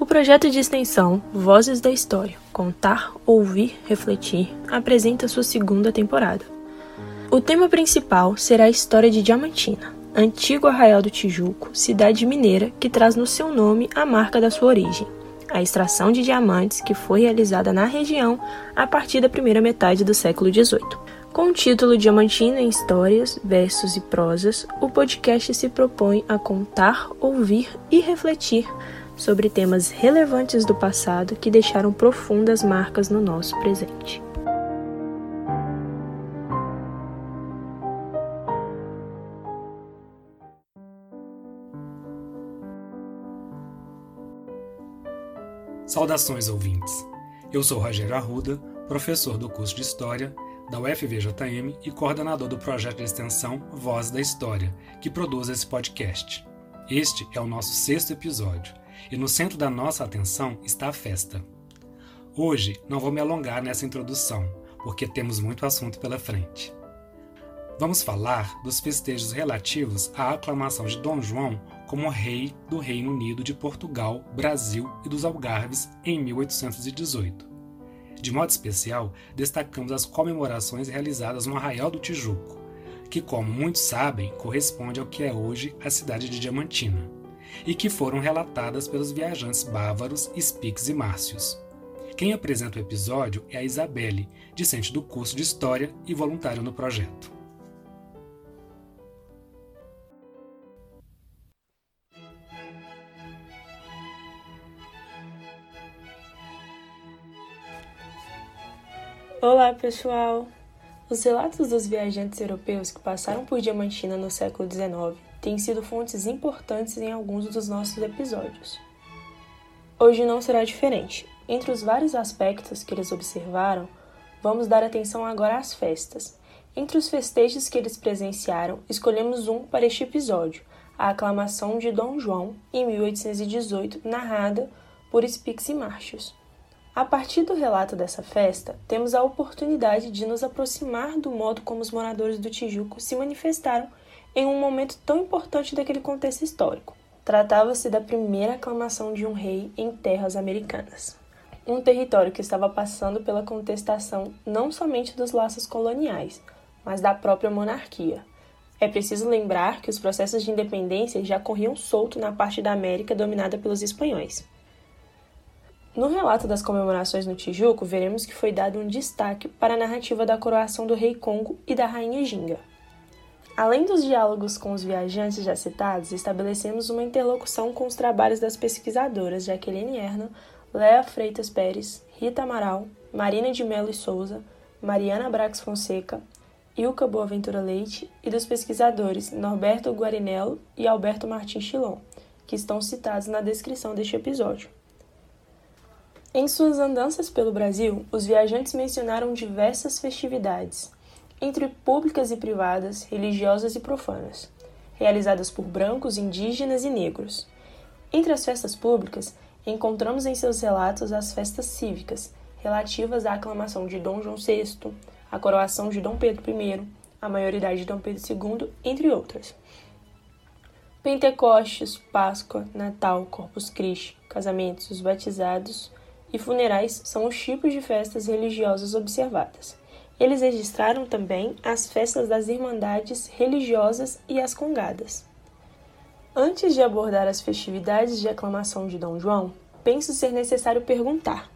O projeto de extensão Vozes da História Contar, Ouvir, Refletir apresenta sua segunda temporada. O tema principal será a história de Diamantina, antigo arraial do Tijuco, cidade mineira que traz no seu nome a marca da sua origem, a extração de diamantes que foi realizada na região a partir da primeira metade do século XVIII. Com o título Diamantina em Histórias, Versos e Prosas, o podcast se propõe a contar, ouvir e refletir sobre temas relevantes do passado que deixaram profundas marcas no nosso presente. Saudações ouvintes. Eu sou Rogério Arruda, professor do curso de História da UFVJM e coordenador do projeto de extensão Voz da História, que produz esse podcast. Este é o nosso sexto episódio e no centro da nossa atenção está a festa. Hoje não vou me alongar nessa introdução, porque temos muito assunto pela frente. Vamos falar dos festejos relativos à aclamação de Dom João como rei do Reino Unido de Portugal, Brasil e dos Algarves em 1818. De modo especial, destacamos as comemorações realizadas no Arraial do Tijuco, que, como muitos sabem, corresponde ao que é hoje a cidade de Diamantina, e que foram relatadas pelos viajantes bávaros Spix e Márcios. Quem apresenta o episódio é a Isabelle, discente do curso de História e voluntária no projeto. Olá, pessoal! Os relatos dos viajantes europeus que passaram por Diamantina no século XIX têm sido fontes importantes em alguns dos nossos episódios. Hoje não será diferente. Entre os vários aspectos que eles observaram, vamos dar atenção agora às festas. Entre os festejos que eles presenciaram, escolhemos um para este episódio, a aclamação de Dom João, em 1818, narrada por Spix e Martius. A partir do relato dessa festa, temos a oportunidade de nos aproximar do modo como os moradores do Tijuco se manifestaram em um momento tão importante daquele contexto histórico. Tratava-se da primeira aclamação de um rei em terras americanas. Um território que estava passando pela contestação não somente dos laços coloniais, mas da própria monarquia. É preciso lembrar que os processos de independência já corriam solto na parte da América dominada pelos espanhóis. No relato das comemorações no Tijuco, veremos que foi dado um destaque para a narrativa da coroação do rei Congo e da rainha Ginga. Além dos diálogos com os viajantes já citados, estabelecemos uma interlocução com os trabalhos das pesquisadoras Jaqueline Erna, Léa Freitas Pérez, Rita Amaral, Marina de Melo e Souza, Mariana Brax Fonseca, Ilka Boaventura Leite e dos pesquisadores Norberto Guarinello e Alberto Martins Chilon, que estão citados na descrição deste episódio. Em suas andanças pelo Brasil, os viajantes mencionaram diversas festividades, entre públicas e privadas, religiosas e profanas, realizadas por brancos, indígenas e negros. Entre as festas públicas, encontramos em seus relatos as festas cívicas, relativas à aclamação de Dom João VI, a coroação de Dom Pedro I, a maioridade de Dom Pedro II, entre outras. Pentecostes, Páscoa, Natal, Corpus Christi, casamentos, os batizados, e funerais são os tipos de festas religiosas observadas. Eles registraram também as festas das irmandades religiosas e as congadas. Antes de abordar as festividades de aclamação de Dom João, penso ser necessário perguntar: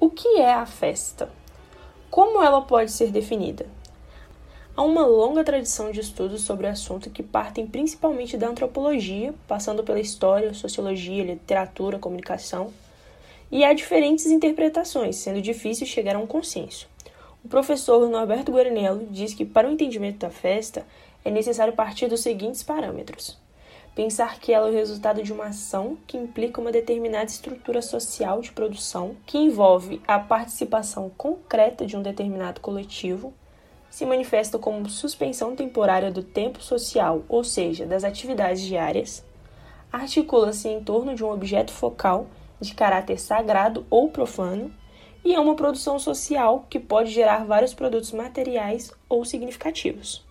o que é a festa? Como ela pode ser definida? Há uma longa tradição de estudos sobre o assunto que partem principalmente da antropologia, passando pela história, sociologia, literatura, comunicação e há diferentes interpretações, sendo difícil chegar a um consenso. O professor Norberto Guarinello diz que, para o entendimento da festa, é necessário partir dos seguintes parâmetros. Pensar que ela é o resultado de uma ação que implica uma determinada estrutura social de produção, que envolve a participação concreta de um determinado coletivo, se manifesta como suspensão temporária do tempo social, ou seja, das atividades diárias, articula-se em torno de um objeto focal de caráter sagrado ou profano, e é uma produção social que pode gerar vários produtos materiais ou significativos.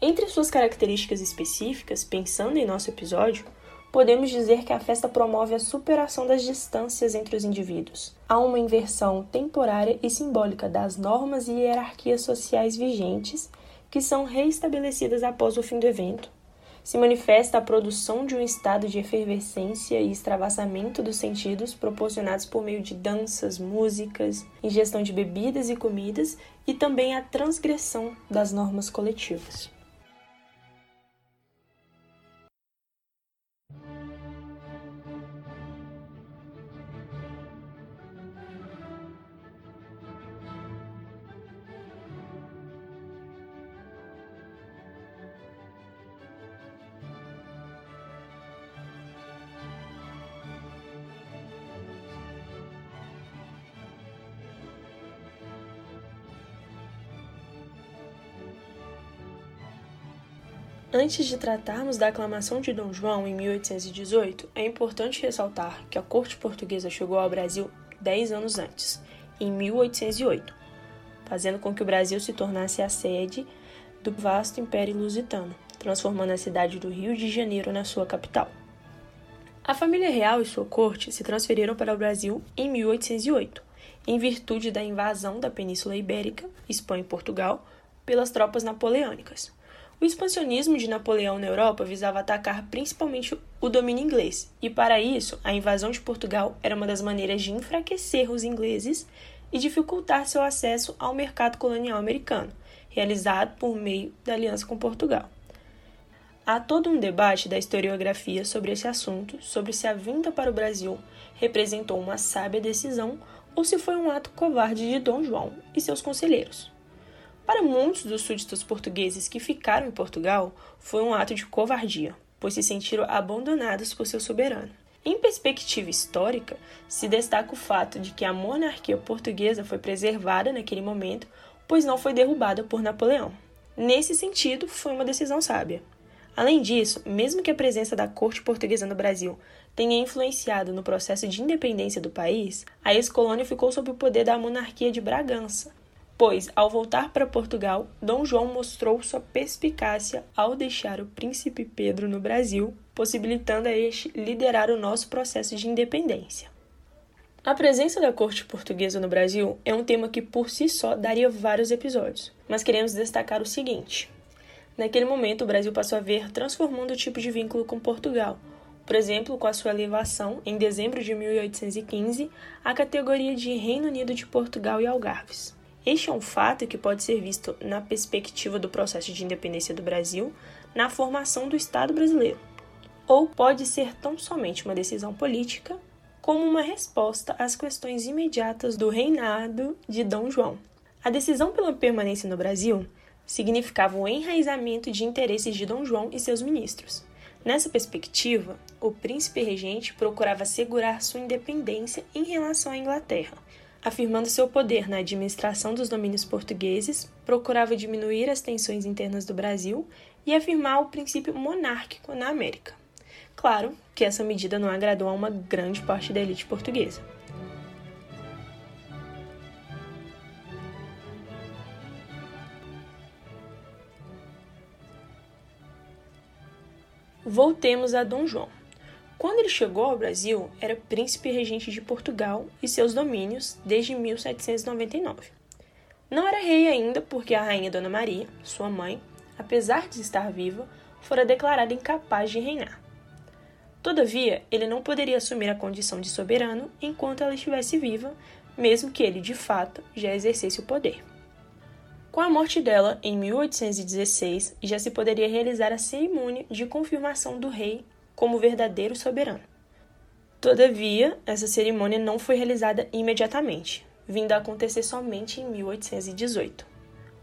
Entre suas características específicas, pensando em nosso episódio, podemos dizer que a festa promove a superação das distâncias entre os indivíduos. Há uma inversão temporária e simbólica das normas e hierarquias sociais vigentes que são reestabelecidas após o fim do evento. Se manifesta a produção de um estado de efervescência e extravasamento dos sentidos proporcionados por meio de danças, músicas, ingestão de bebidas e comidas e também a transgressão das normas coletivas. Antes de tratarmos da aclamação de Dom João em 1818, é importante ressaltar que a corte portuguesa chegou ao Brasil 10 anos antes, em 1808, fazendo com que o Brasil se tornasse a sede do vasto Império Lusitano, transformando a cidade do Rio de Janeiro na sua capital. A família real e sua corte se transferiram para o Brasil em 1808, em virtude da invasão da Península Ibérica, Espanha e Portugal, pelas tropas napoleônicas. O expansionismo de Napoleão na Europa visava atacar principalmente o domínio inglês, e para isso, a invasão de Portugal era uma das maneiras de enfraquecer os ingleses e dificultar seu acesso ao mercado colonial americano, realizado por meio da aliança com Portugal. Há todo um debate da historiografia sobre esse assunto, sobre se a vinda para o Brasil representou uma sábia decisão ou se foi um ato covarde de Dom João e seus conselheiros. Para muitos dos súditos portugueses que ficaram em Portugal, foi um ato de covardia, pois se sentiram abandonados por seu soberano. Em perspectiva histórica, se destaca o fato de que a monarquia portuguesa foi preservada naquele momento, pois não foi derrubada por Napoleão. Nesse sentido, foi uma decisão sábia. Além disso, mesmo que a presença da corte portuguesa no Brasil tenha influenciado no processo de independência do país, a ex-colônia ficou sob o poder da monarquia de Bragança, pois, ao voltar para Portugal, Dom João mostrou sua perspicácia ao deixar o príncipe Pedro no Brasil, possibilitando a este liderar o nosso processo de independência. A presença da corte portuguesa no Brasil é um tema que por si só daria vários episódios, mas queremos destacar o seguinte. Naquele momento, o Brasil passou a ver transformando o tipo de vínculo com Portugal, por exemplo, com a sua elevação, em dezembro de 1815, à categoria de Reino Unido de Portugal e Algarves. Este é um fato que pode ser visto na perspectiva do processo de independência do Brasil, na formação do Estado brasileiro, ou pode ser tão somente uma decisão política, como uma resposta às questões imediatas do reinado de Dom João. A decisão pela permanência no Brasil significava o enraizamento de interesses de Dom João e seus ministros. Nessa perspectiva, o príncipe regente procurava assegurar sua independência em relação à Inglaterra, afirmando seu poder na administração dos domínios portugueses, procurava diminuir as tensões internas do Brasil e afirmar o princípio monárquico na América. Claro que essa medida não agradou a uma grande parte da elite portuguesa. Voltemos a Dom João. Quando ele chegou ao Brasil, era príncipe regente de Portugal e seus domínios desde 1799. Não era rei ainda porque a rainha Dona Maria, sua mãe, apesar de estar viva, fora declarada incapaz de reinar. Todavia, ele não poderia assumir a condição de soberano enquanto ela estivesse viva, mesmo que ele, de fato, já exercesse o poder. Com a morte dela, em 1816, já se poderia realizar a cerimônia de confirmação do rei como verdadeiro soberano. Todavia, essa cerimônia não foi realizada imediatamente, vindo a acontecer somente em 1818.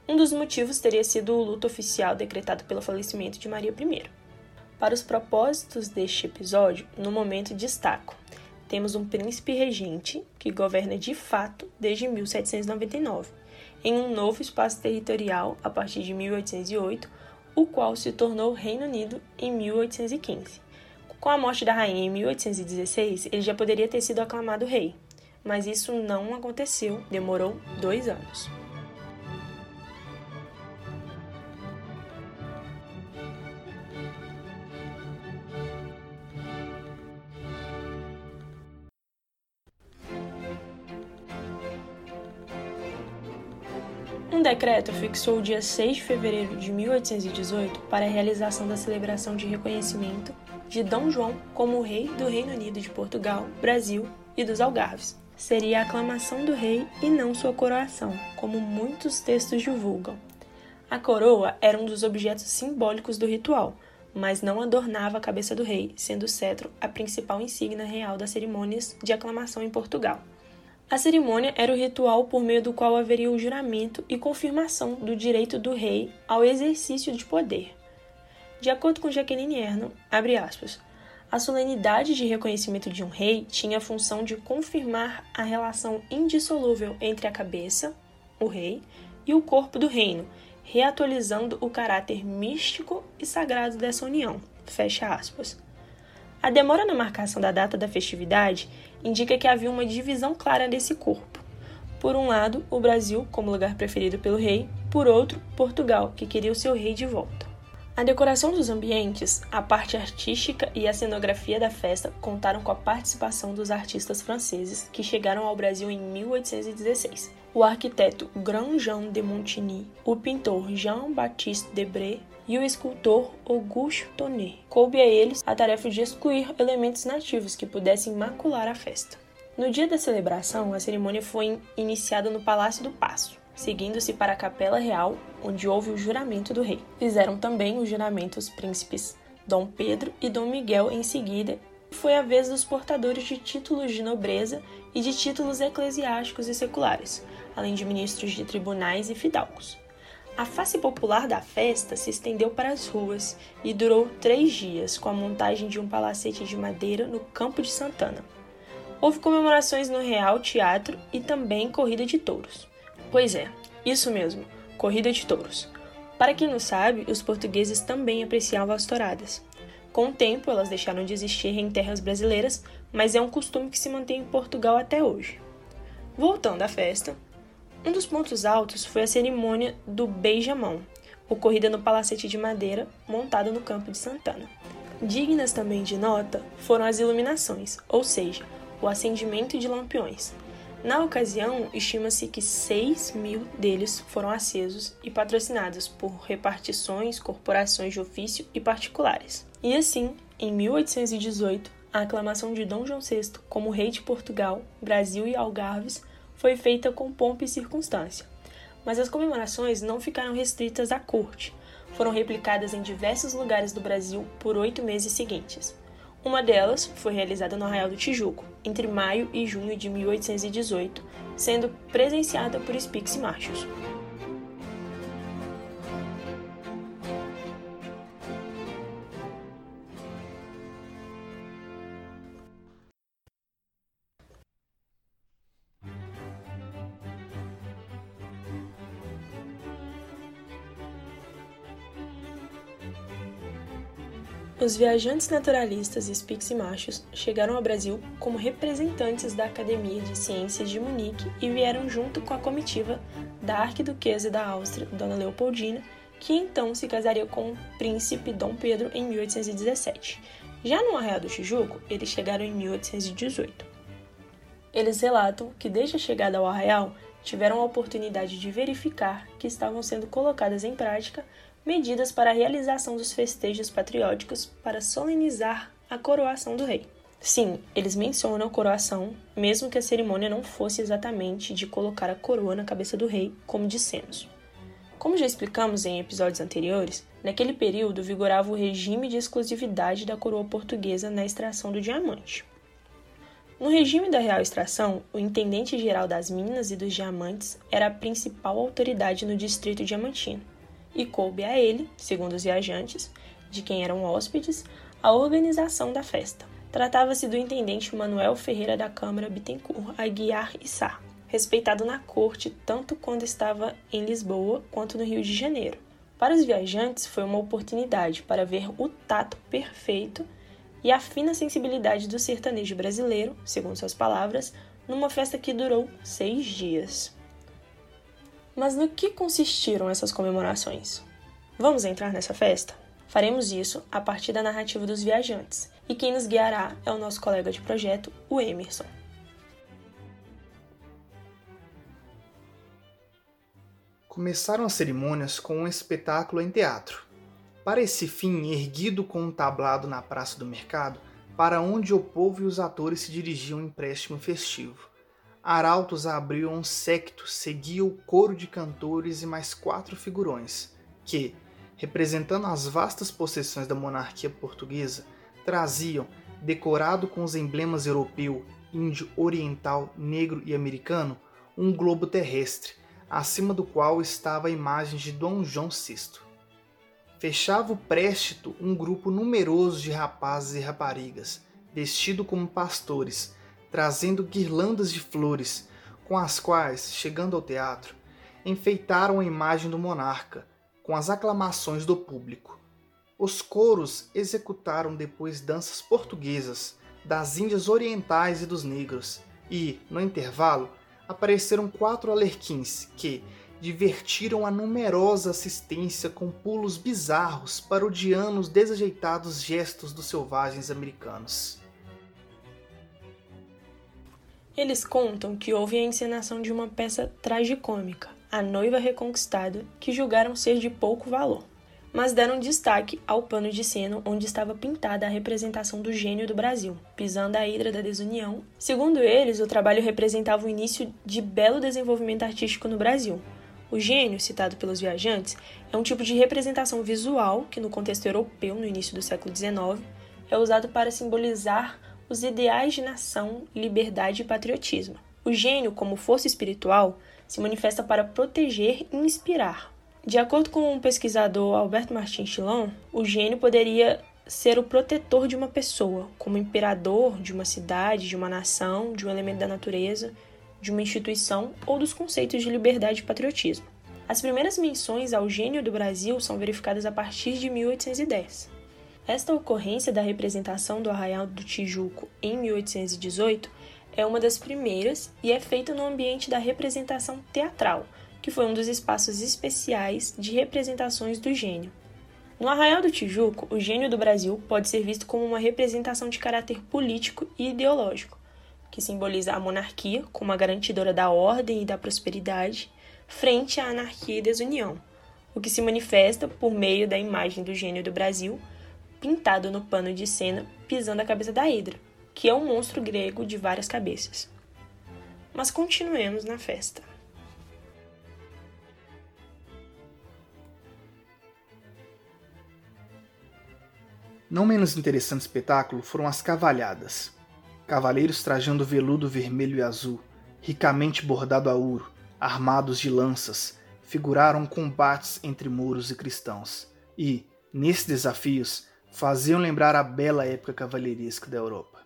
Um dos motivos teria sido o luto oficial decretado pelo falecimento de Maria I. Para os propósitos deste episódio, no momento destaco: temos um príncipe regente que governa de fato desde 1799, em um novo espaço territorial a partir de 1808, o qual se tornou Reino Unido em 1815. Com a morte da rainha em 1816, ele já poderia ter sido aclamado rei, mas isso não aconteceu, demorou dois anos. Um decreto fixou o dia 6 de fevereiro de 1818 para a realização da celebração de reconhecimento de Dom João como rei do Reino Unido de Portugal, Brasil e dos Algarves. Seria a aclamação do rei e não sua coroação, como muitos textos divulgam. A coroa era um dos objetos simbólicos do ritual, mas não adornava a cabeça do rei, sendo o cetro a principal insígnia real das cerimônias de aclamação em Portugal. A cerimônia era o ritual por meio do qual haveria o juramento e confirmação do direito do rei ao exercício de poder. De acordo com Jacqueline Erno, aspas, a solenidade de reconhecimento de um rei tinha a função de confirmar a relação indissolúvel entre a cabeça, o rei, e o corpo do reino, reatualizando o caráter místico e sagrado dessa união. Fecha aspas. A demora na marcação da data da festividade indica que havia uma divisão clara desse corpo. Por um lado, o Brasil, como lugar preferido pelo rei, por outro, Portugal, que queria o seu rei de volta. A decoração dos ambientes, a parte artística e a cenografia da festa contaram com a participação dos artistas franceses que chegaram ao Brasil em 1816. O arquiteto Grand-Jean de Montigny, o pintor Jean-Baptiste Debré e o escultor Auguste Tonnet. Coube a eles a tarefa de excluir elementos nativos que pudessem macular a festa. No dia da celebração, a cerimônia foi iniciada no Palácio do Paço, seguindo-se para a Capela Real, onde houve o juramento do rei. Fizeram também o juramento os príncipes Dom Pedro e Dom Miguel em seguida, e foi a vez dos portadores de títulos de nobreza e de títulos eclesiásticos e seculares, além de ministros de tribunais e fidalgos. A face popular da festa se estendeu para as ruas e durou três dias, com a montagem de um palacete de madeira no Campo de Santana. Houve comemorações no Real Teatro e também corrida de touros. Pois é, isso mesmo, corrida de touros. Para quem não sabe, os portugueses também apreciavam as touradas. Com o tempo, elas deixaram de existir em terras brasileiras, mas é um costume que se mantém em Portugal até hoje. Voltando à festa, um dos pontos altos foi a cerimônia do beijamão, ocorrida no palacete de madeira montado no Campo de Santana. Dignas também de nota foram as iluminações, ou seja, o acendimento de lampiões. Na ocasião, estima-se que 6 mil deles foram acesos e patrocinados por repartições, corporações de ofício e particulares. E assim, em 1818, a aclamação de Dom João VI como rei de Portugal, Brasil e Algarves foi feita com pompa e circunstância. Mas as comemorações não ficaram restritas à corte, foram replicadas em diversos lugares do Brasil por oito meses seguintes. Uma delas foi realizada no Arraial do Tijuco, entre maio e junho de 1818, sendo presenciada por espiques e machos. Os viajantes naturalistas e machos chegaram ao Brasil como representantes da Academia de Ciências de Munique e vieram junto com a comitiva da arquiduquesa da Áustria, Dona Leopoldina, que então se casaria com o príncipe Dom Pedro em 1817. Já no Arraial do Tijuco, eles chegaram em 1818. Eles relatam que desde a chegada ao Arraial tiveram a oportunidade de verificar que estavam sendo colocadas em prática medidas para a realização dos festejos patrióticos para solenizar a coroação do rei. Sim, eles mencionam a coroação, mesmo que a cerimônia não fosse exatamente de colocar a coroa na cabeça do rei, como dissemos. Como já explicamos em episódios anteriores, naquele período vigorava o regime de exclusividade da coroa portuguesa na extração do diamante. No regime da real extração, o intendente geral das minas e dos diamantes era a principal autoridade no distrito diamantino e coube a ele, segundo os viajantes, de quem eram hóspedes, a organização da festa. Tratava-se do intendente Manuel Ferreira da Câmara Bittencourt Aguiar Issá, respeitado na corte tanto quando estava em Lisboa quanto no Rio de Janeiro. Para os viajantes, foi uma oportunidade para ver o tato perfeito e a fina sensibilidade do sertanejo brasileiro, segundo suas palavras, numa festa que durou seis dias. Mas no que consistiram essas comemorações? Vamos entrar nessa festa? Faremos isso a partir da narrativa dos viajantes, e quem nos guiará é o nosso colega de projeto, o Emerson. Começaram as cerimônias com um espetáculo em teatro. Para esse fim, erguido com um tablado na praça do mercado, para onde o povo e os atores se dirigiam em empréstimo festivo. Arautos abriu um secto, seguia o coro de cantores e mais quatro figurões, que, representando as vastas possessões da monarquia portuguesa, traziam, decorado com os emblemas europeu, índio, oriental, negro e americano, um globo terrestre, acima do qual estava a imagem de Dom João VI. Fechava o préstito um grupo numeroso de rapazes e raparigas, vestido como pastores, trazendo guirlandas de flores, com as quais, chegando ao teatro, enfeitaram a imagem do monarca, com as aclamações do público. Os coros executaram depois danças portuguesas, das Índias Orientais e dos negros, e, no intervalo, apareceram quatro alerquins que divertiram a numerosa assistência com pulos bizarros, parodiando os desajeitados gestos dos selvagens americanos. Eles contam que houve a encenação de uma peça tragicômica, A Noiva Reconquistada, que julgaram ser de pouco valor mas deram destaque ao pano de cena onde estava pintada a representação do gênio do Brasil, pisando a hidra da desunião. Segundo eles, o trabalho representava o início de belo desenvolvimento artístico no Brasil. O gênio, citado pelos viajantes, é um tipo de representação visual que, no contexto europeu, no início do século XIX, é usado para simbolizar os ideais de nação, liberdade e patriotismo. O gênio, como força espiritual, se manifesta para proteger e inspirar, de acordo com o pesquisador Alberto Martins Chilon, o gênio poderia ser o protetor de uma pessoa, como imperador de uma cidade, de uma nação, de um elemento da natureza, de uma instituição ou dos conceitos de liberdade e patriotismo. As primeiras menções ao gênio do Brasil são verificadas a partir de 1810. Esta ocorrência da representação do Arraial do Tijuco em 1818 é uma das primeiras e é feita no ambiente da representação teatral, que foi um dos espaços especiais de representações do gênio. No Arraial do Tijuco, o gênio do Brasil pode ser visto como uma representação de caráter político e ideológico, que simboliza a monarquia como a garantidora da ordem e da prosperidade frente à anarquia e desunião, o que se manifesta por meio da imagem do gênio do Brasil pintado no pano de cena pisando a cabeça da Hidra, que é um monstro grego de várias cabeças. Mas continuemos na festa. Não menos interessante espetáculo foram as cavalhadas. Cavaleiros trajando veludo vermelho e azul, ricamente bordado a ouro, armados de lanças, figuraram combates entre mouros e cristãos, e, nesses desafios, faziam lembrar a bela época cavalheiresca da Europa.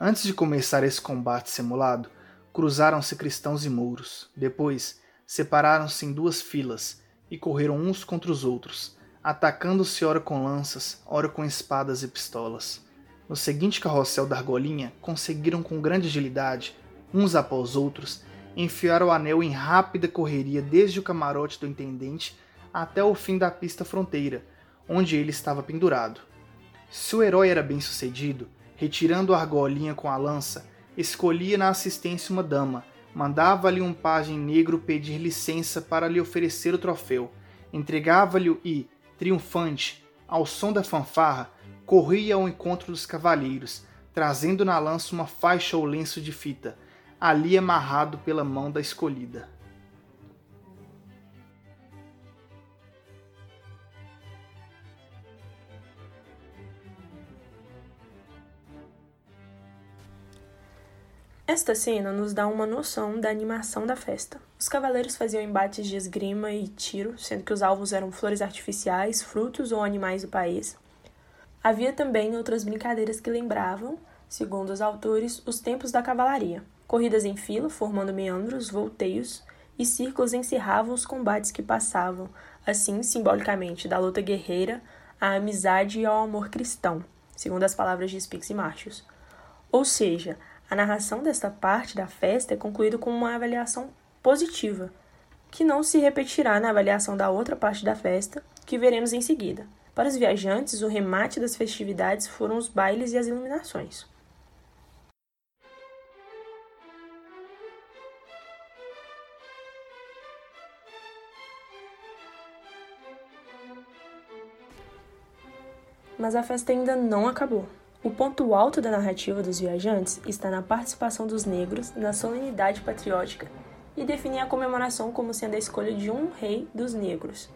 Antes de começar esse combate simulado, cruzaram-se cristãos e mouros. Depois, separaram-se em duas filas e correram uns contra os outros, atacando-se ora com lanças, ora com espadas e pistolas. No seguinte carrossel da argolinha, conseguiram com grande agilidade, uns após outros, enfiar o anel em rápida correria desde o camarote do intendente até o fim da pista fronteira, onde ele estava pendurado. Se o herói era bem sucedido, retirando a argolinha com a lança, escolhia na assistência uma dama, mandava-lhe um pajem negro pedir licença para lhe oferecer o troféu, entregava-lhe e, triunfante, ao som da fanfarra, corria ao encontro dos cavalheiros, trazendo na lança uma faixa ou lenço de fita, ali amarrado pela mão da escolhida. Esta cena nos dá uma noção da animação da festa. Os cavaleiros faziam embates de esgrima e tiro, sendo que os alvos eram flores artificiais, frutos ou animais do país. Havia também outras brincadeiras que lembravam, segundo os autores, os tempos da cavalaria. Corridas em fila, formando meandros, volteios, e círculos encerravam os combates que passavam, assim, simbolicamente, da luta guerreira à amizade e ao amor cristão, segundo as palavras de Spix e Martius. Ou seja, a narração desta parte da festa é concluída com uma avaliação positiva, que não se repetirá na avaliação da outra parte da festa, que veremos em seguida. Para os viajantes, o remate das festividades foram os bailes e as iluminações. Mas a festa ainda não acabou. O ponto alto da narrativa dos viajantes está na participação dos negros na solenidade patriótica e definir a comemoração como sendo a escolha de um rei dos negros.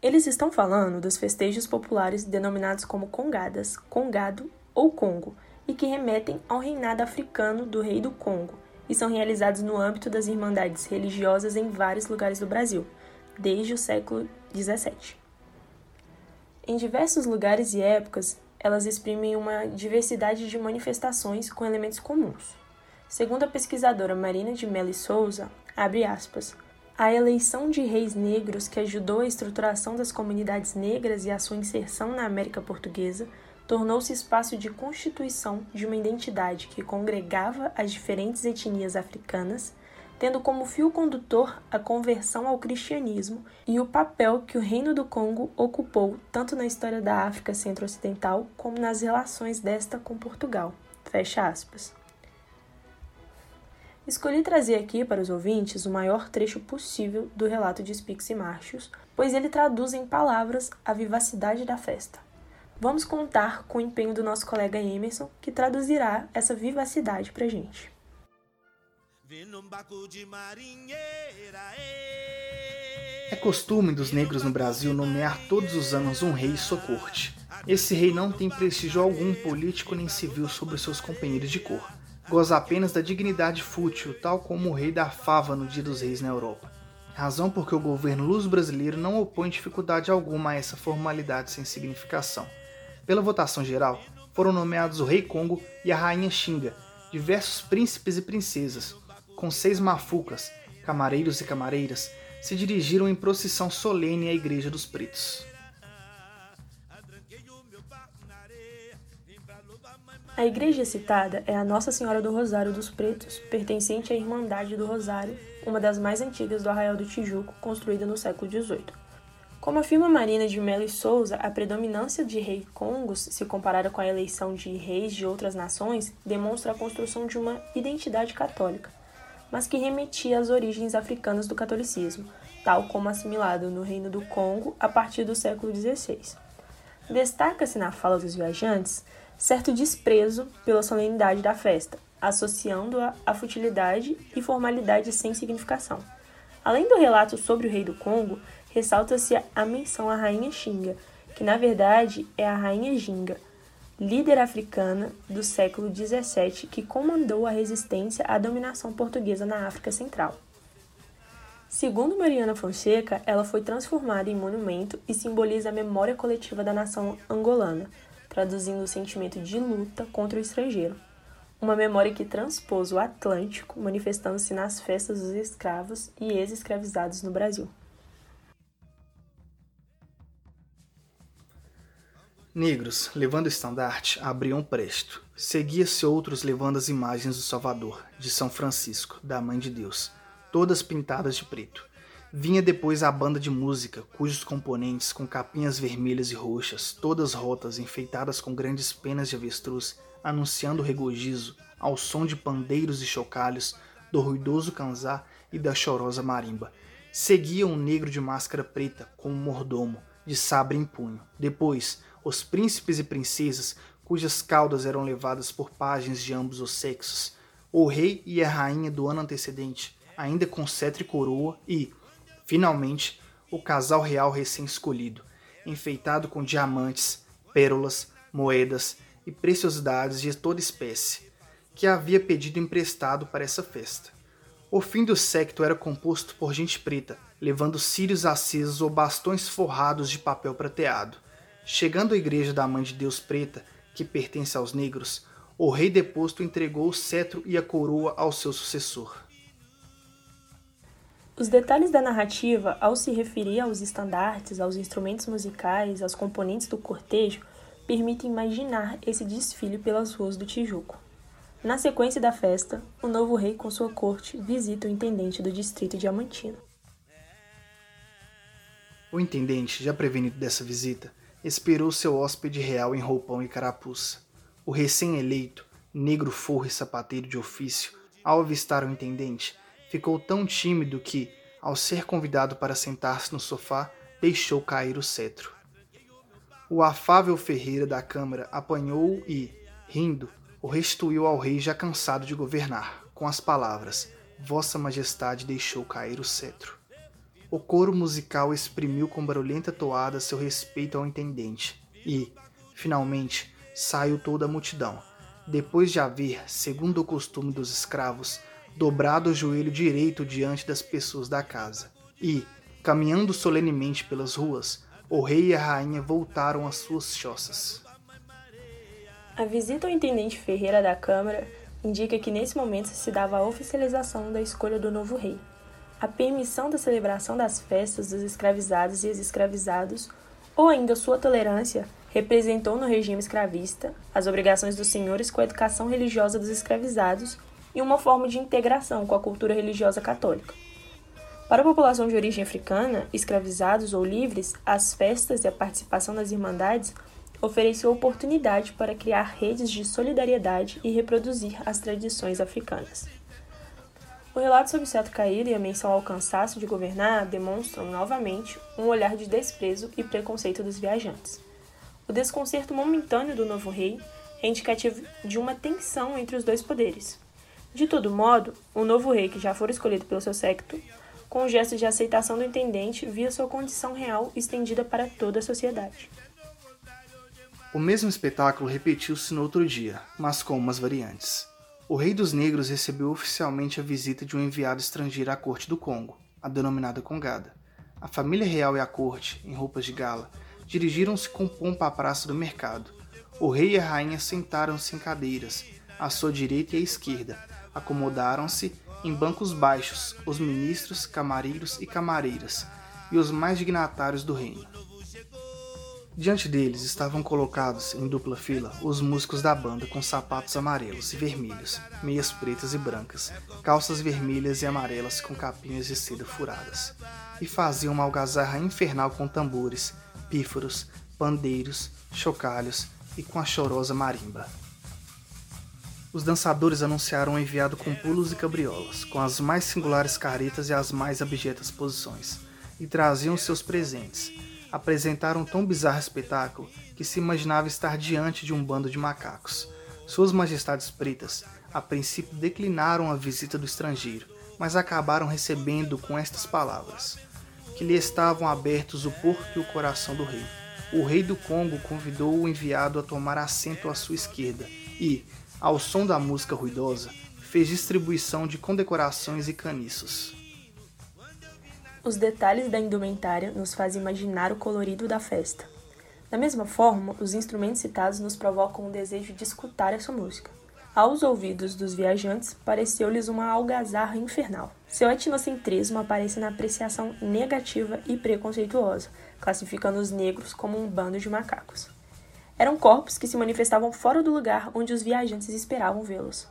Eles estão falando dos festejos populares denominados como congadas, congado ou Congo, e que remetem ao reinado africano do rei do Congo, e são realizados no âmbito das irmandades religiosas em vários lugares do Brasil, desde o século XVII. Em diversos lugares e épocas, elas exprimem uma diversidade de manifestações com elementos comuns. Segundo a pesquisadora Marina de Mello Souza, abre aspas, a eleição de reis negros que ajudou a estruturação das comunidades negras e a sua inserção na América Portuguesa tornou-se espaço de constituição de uma identidade que congregava as diferentes etnias africanas tendo como fio condutor a conversão ao cristianismo e o papel que o Reino do Congo ocupou tanto na história da África Centro-Ocidental como nas relações desta com Portugal. Fecha aspas. Escolhi trazer aqui para os ouvintes o maior trecho possível do relato de Spix e Martius, pois ele traduz em palavras a vivacidade da festa. Vamos contar com o empenho do nosso colega Emerson, que traduzirá essa vivacidade para a gente. É costume dos negros no Brasil nomear todos os anos um rei e sua corte. Esse rei não tem prestígio algum político nem civil sobre seus companheiros de cor. Goza apenas da dignidade fútil, tal como o rei da fava no Dia dos Reis na Europa. Razão porque o governo luso-brasileiro não opõe dificuldade alguma a essa formalidade sem significação. Pela votação geral, foram nomeados o rei Congo e a rainha Xinga, diversos príncipes e princesas, com seis mafucas, camareiros e camareiras, se dirigiram em procissão solene à Igreja dos Pretos. A igreja citada é a Nossa Senhora do Rosário dos Pretos, pertencente à Irmandade do Rosário, uma das mais antigas do Arraial do Tijuco, construída no século XVIII. Como afirma Marina de Mello e Souza, a predominância de rei congos, se comparada com a eleição de reis de outras nações, demonstra a construção de uma identidade católica, mas que remetia às origens africanas do catolicismo, tal como assimilado no Reino do Congo a partir do século XVI. Destaca-se na fala dos viajantes certo desprezo pela solenidade da festa, associando-a à futilidade e formalidade sem significação. Além do relato sobre o rei do Congo, ressalta-se a menção à rainha Xinga, que na verdade é a rainha Ginga, líder africana do século XVII que comandou a resistência à dominação portuguesa na África Central. Segundo Mariana Fonseca, ela foi transformada em monumento e simboliza a memória coletiva da nação angolana, traduzindo o sentimento de luta contra o estrangeiro. Uma memória que transpôs o Atlântico, manifestando-se nas festas dos escravos e ex-escravizados no Brasil. Negros, levando o estandarte, abriam presto. Seguia-se outros levando as imagens do Salvador, de São Francisco, da Mãe de Deus, todas pintadas de preto. Vinha depois a banda de música, cujos componentes, com capinhas vermelhas e roxas, todas rotas, enfeitadas com grandes penas de avestruz, anunciando o regozijo, ao som de pandeiros e chocalhos, do ruidoso canzá e da chorosa marimba. Seguia um negro de máscara preta, com um mordomo, de sabre em punho. Depois, os príncipes e princesas, cujas caudas eram levadas por pajens de ambos os sexos, o rei e a rainha do ano antecedente, ainda com cetro e coroa, e, finalmente, o casal real recém-escolhido, enfeitado com diamantes, pérolas, moedas e preciosidades de toda espécie, que havia pedido emprestado para essa festa. O fim do secto era composto por gente preta, levando círios acesos ou bastões forrados de papel prateado. Chegando à igreja da Mãe de Deus Preta, que pertence aos negros, o rei deposto entregou o cetro e a coroa ao seu sucessor. Os detalhes da narrativa, ao se referir aos estandartes, aos instrumentos musicais, aos componentes do cortejo, permitem imaginar esse desfile pelas ruas do Tijuco. Na sequência da festa, o novo rei com sua corte visita o intendente do distrito diamantino. O intendente, já prevenido dessa visita, esperou seu hóspede real em roupão e carapuça. O recém-eleito, negro forro e sapateiro de ofício, ao avistar o intendente, ficou tão tímido que, ao ser convidado para sentar-se no sofá, deixou cair o cetro. O afável Ferreira da Câmara apanhou e, rindo, o restituiu ao rei já cansado de governar, com as palavras: Vossa Majestade deixou cair o cetro. O coro musical exprimiu com barulhenta toada seu respeito ao intendente e, finalmente, saiu toda a multidão, depois de haver, segundo o costume dos escravos, dobrado o joelho direito diante das pessoas da casa. E, caminhando solenemente pelas ruas, o rei e a rainha voltaram às suas choças. A visita ao intendente Ferreira da Câmara indica que nesse momento se dava a oficialização da escolha do novo rei. A permissão da celebração das festas dos escravizados e ex-escravizados, ou ainda sua tolerância, representou no regime escravista as obrigações dos senhores com a educação religiosa dos escravizados e uma forma de integração com a cultura religiosa católica. Para a população de origem africana, escravizados ou livres, as festas e a participação das irmandades ofereceu oportunidade para criar redes de solidariedade e reproduzir as tradições africanas. O relato sobre Seto Caído e a menção ao cansaço de governar demonstram novamente um olhar de desprezo e preconceito dos viajantes. O desconcerto momentâneo do novo rei é indicativo de uma tensão entre os dois poderes. De todo modo, o novo rei, que já fora escolhido pelo seu secto, com um gesto de aceitação do intendente, via sua condição real estendida para toda a sociedade. O mesmo espetáculo repetiu-se no outro dia, mas com umas variantes. O rei dos negros recebeu oficialmente a visita de um enviado estrangeiro à corte do Congo, a denominada Congada. A família real e a corte, em roupas de gala, dirigiram-se com pompa à praça do mercado. O rei e a rainha sentaram-se em cadeiras, à sua direita e à esquerda. Acomodaram-se em bancos baixos os ministros, camareiros e camareiras, e os mais dignatários do reino. Diante deles estavam colocados, em dupla fila, os músicos da banda com sapatos amarelos e vermelhos, meias pretas e brancas, calças vermelhas e amarelas com capinhas de seda furadas, e faziam uma algazarra infernal com tambores, pífaros, pandeiros, chocalhos e com a chorosa marimba. Os dançadores anunciaram um enviado com pulos e cabriolas, com as mais singulares caretas e as mais abjetas posições, e traziam seus presentes, apresentaram tão bizarro espetáculo que se imaginava estar diante de um bando de macacos. Suas majestades pretas, a princípio, declinaram a visita do estrangeiro, mas acabaram recebendo com estas palavras: que lhe estavam abertos o porto e o coração do rei. O rei do Congo convidou o enviado a tomar assento à sua esquerda e, ao som da música ruidosa, fez distribuição de condecorações e caniços. Os detalhes da indumentária nos fazem imaginar o colorido da festa. Da mesma forma, os instrumentos citados nos provocam o desejo de escutar essa música. Aos ouvidos dos viajantes, pareceu-lhes uma algazarra infernal. Seu etnocentrismo aparece na apreciação negativa e preconceituosa, classificando os negros como um bando de macacos. Eram corpos que se manifestavam fora do lugar onde os viajantes esperavam vê-los.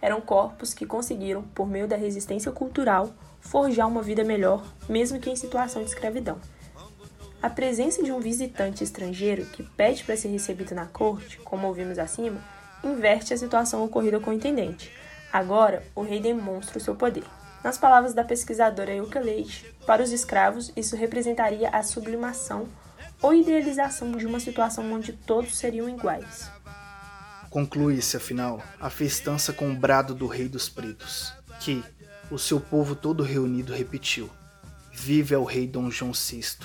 Eram corpos que conseguiram, por meio da resistência cultural, forjar uma vida melhor, mesmo que em situação de escravidão. A presença de um visitante estrangeiro que pede para ser recebido na corte, como ouvimos acima, inverte a situação ocorrida com o intendente. Agora, o rei demonstra o seu poder. Nas palavras da pesquisadora Yuka Leite, para os escravos, isso representaria a sublimação ou idealização de uma situação onde todos seriam iguais. Conclui-se, afinal, a festança com o brado do rei dos pretos, que, o seu povo todo reunido repetiu: Vive ao rei Dom João VI.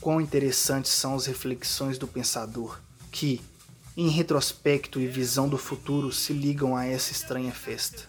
Quão interessantes são as reflexões do pensador, que, em retrospecto e visão do futuro, se ligam a essa estranha festa.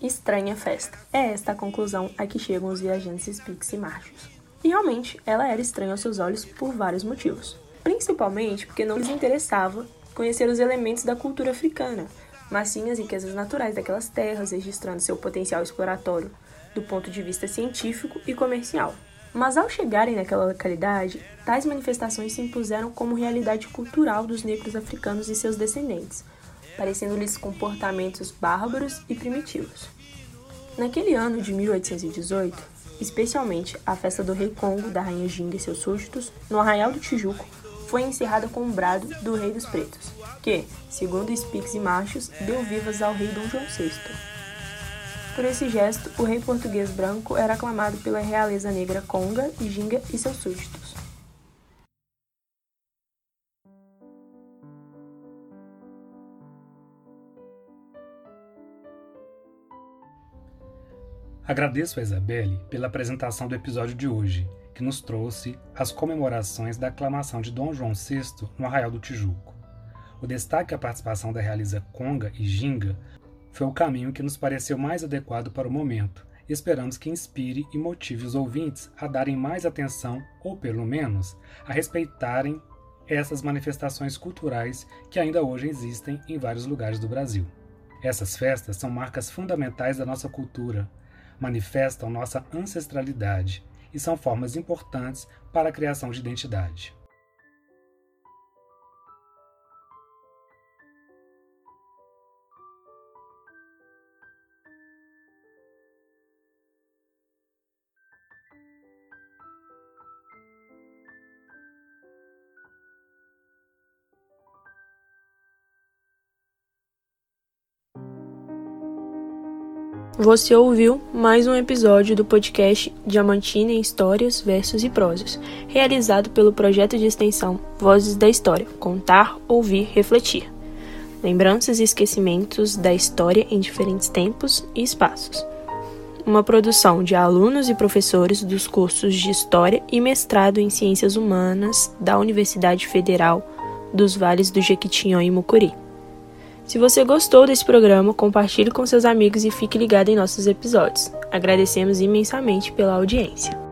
Estranha festa. É esta a conclusão a que chegam os viajantes Spix e Machos. E realmente, ela era estranha aos seus olhos por vários motivos. Principalmente porque não lhes interessava conhecer os elementos da cultura africana, mas sim as riquezas naturais daquelas terras, registrando seu potencial exploratório do ponto de vista científico e comercial. Mas ao chegarem naquela localidade, tais manifestações se impuseram como realidade cultural dos negros africanos e seus descendentes, parecendo-lhes comportamentos bárbaros e primitivos. Naquele ano de 1818, especialmente a festa do Rei Congo, da Rainha Ginga e seus súditos, no Arraial do Tijuco, foi encerrada com um brado do Rei dos Pretos, que, segundo Spix e Machos, deu vivas ao rei Dom João VI. Por esse gesto, o rei português branco era aclamado pela realeza negra Conga, Ginga e seus súditos. Agradeço a Isabelle pela apresentação do episódio de hoje, que nos trouxe as comemorações da aclamação de Dom João VI no Arraial do Tijuco. O destaque à participação da realiza Conga e Ginga foi o caminho que nos pareceu mais adequado para o momento, esperamos que inspire e motive os ouvintes a darem mais atenção, ou pelo menos, a respeitarem essas manifestações culturais que ainda hoje existem em vários lugares do Brasil. Essas festas são marcas fundamentais da nossa cultura, manifestam nossa ancestralidade e são formas importantes para a criação de identidade. Você ouviu mais um episódio do podcast Diamantina em Histórias, Versos e Prosas, realizado pelo projeto de extensão Vozes da História Contar, Ouvir, Refletir. Lembranças e esquecimentos da história em diferentes tempos e espaços. Uma produção de alunos e professores dos cursos de História e Mestrado em Ciências Humanas da Universidade Federal dos Vales do Jequitinhonha e Mucuri. Se você gostou desse programa, compartilhe com seus amigos e fique ligado em nossos episódios. Agradecemos imensamente pela audiência.